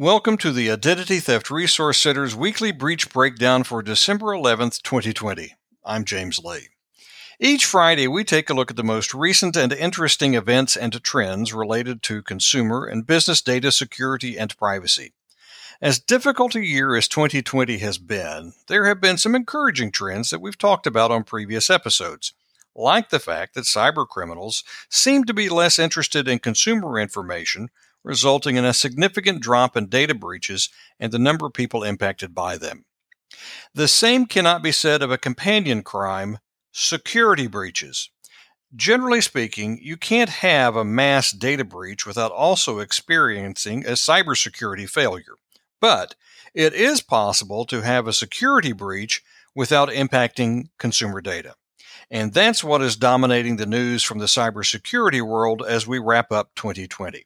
Welcome to the Identity Theft Resource Center's weekly breach breakdown for December 11th, 2020. I'm James Lee. Each Friday, we take a look at the most recent and interesting events and trends related to consumer and business data security and privacy. As difficult a year as 2020 has been, there have been some encouraging trends that we've talked about on previous episodes, like the fact that cyber criminals seem to be less interested in consumer information resulting in a significant drop in data breaches and the number of people impacted by them. The same cannot be said of a companion crime, security breaches. Generally speaking, you can't have a mass data breach without also experiencing a cybersecurity failure. But it is possible to have a security breach without impacting consumer data. And that's what is dominating the news from the cybersecurity world as we wrap up 2020.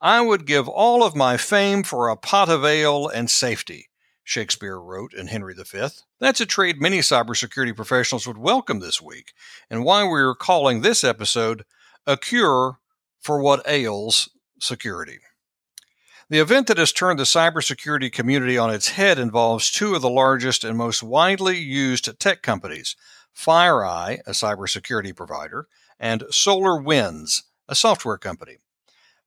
I would give all of my fame for a pot of ale and safety, Shakespeare wrote in Henry V. That's a trade many cybersecurity professionals would welcome this week, and why we're calling this episode A Cure for What Ails Security. The event that has turned the cybersecurity community on its head involves two of the largest and most widely used tech companies FireEye, a cybersecurity provider, and SolarWinds, a software company.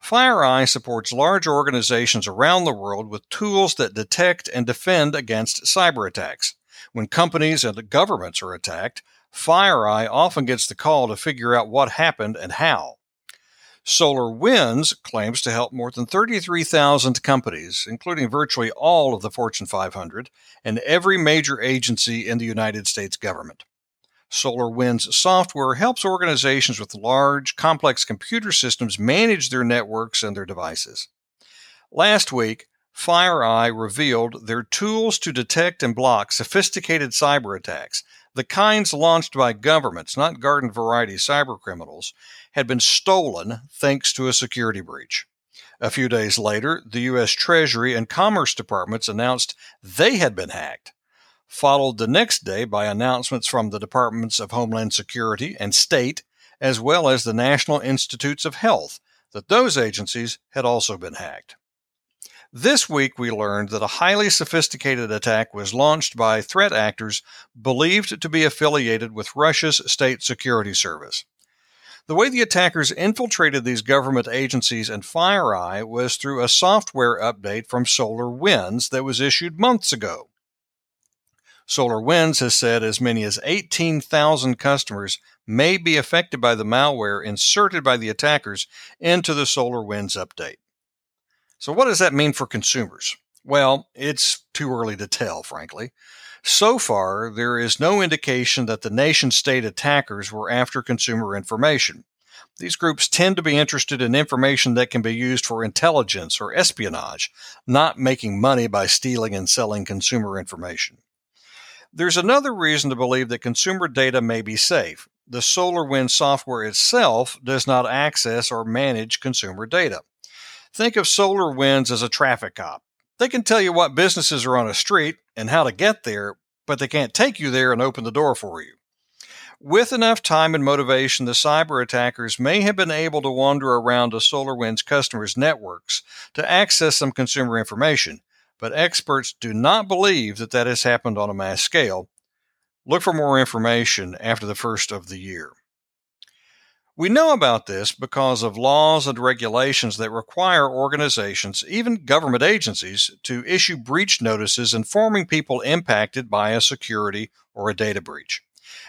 FireEye supports large organizations around the world with tools that detect and defend against cyber attacks. When companies and governments are attacked, FireEye often gets the call to figure out what happened and how. SolarWinds claims to help more than 33,000 companies, including virtually all of the Fortune 500 and every major agency in the United States government. SolarWinds software helps organizations with large, complex computer systems manage their networks and their devices. Last week, FireEye revealed their tools to detect and block sophisticated cyber attacks, the kinds launched by governments, not garden variety cyber criminals, had been stolen thanks to a security breach. A few days later, the U.S. Treasury and Commerce Departments announced they had been hacked followed the next day by announcements from the Departments of Homeland Security and State, as well as the National Institutes of Health, that those agencies had also been hacked. This week, we learned that a highly sophisticated attack was launched by threat actors believed to be affiliated with Russia's state security service. The way the attackers infiltrated these government agencies and FireEye was through a software update from SolarWinds that was issued months ago. SolarWinds has said as many as 18,000 customers may be affected by the malware inserted by the attackers into the SolarWinds update. So, what does that mean for consumers? Well, it's too early to tell, frankly. So far, there is no indication that the nation state attackers were after consumer information. These groups tend to be interested in information that can be used for intelligence or espionage, not making money by stealing and selling consumer information. There's another reason to believe that consumer data may be safe. The SolarWinds software itself does not access or manage consumer data. Think of SolarWinds as a traffic cop. They can tell you what businesses are on a street and how to get there, but they can't take you there and open the door for you. With enough time and motivation, the cyber attackers may have been able to wander around a SolarWinds customers' networks to access some consumer information, but experts do not believe that that has happened on a mass scale. Look for more information after the first of the year. We know about this because of laws and regulations that require organizations, even government agencies, to issue breach notices informing people impacted by a security or a data breach.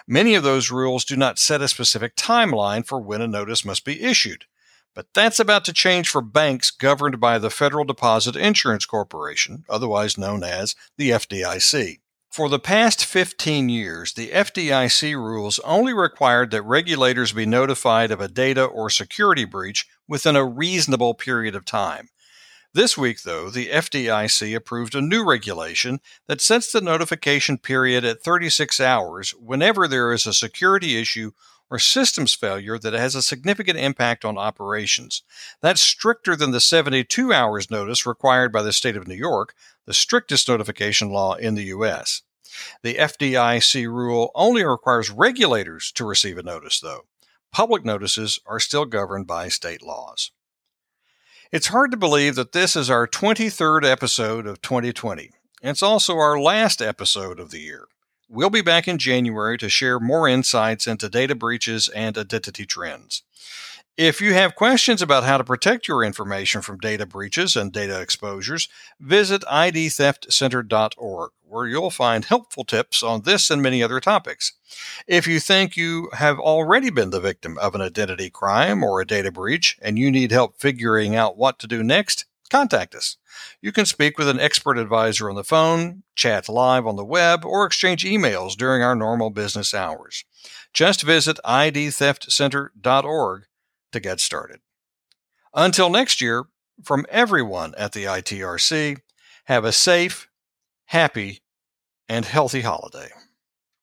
Many of those rules do not set a specific timeline for when a notice must be issued. But that's about to change for banks governed by the Federal Deposit Insurance Corporation, otherwise known as the FDIC. For the past 15 years, the FDIC rules only required that regulators be notified of a data or security breach within a reasonable period of time. This week, though, the FDIC approved a new regulation that sets the notification period at 36 hours whenever there is a security issue or systems failure that has a significant impact on operations. That's stricter than the 72 hours notice required by the state of New York, the strictest notification law in the U.S. The FDIC rule only requires regulators to receive a notice, though. Public notices are still governed by state laws. It's hard to believe that this is our 23rd episode of 2020. It's also our last episode of the year. We'll be back in January to share more insights into data breaches and identity trends. If you have questions about how to protect your information from data breaches and data exposures, visit idtheftcenter.org, where you'll find helpful tips on this and many other topics. If you think you have already been the victim of an identity crime or a data breach and you need help figuring out what to do next, contact us. You can speak with an expert advisor on the phone, chat live on the web, or exchange emails during our normal business hours. Just visit idtheftcenter.org to get started. Until next year, from everyone at the ITRC, have a safe, happy, and healthy holiday.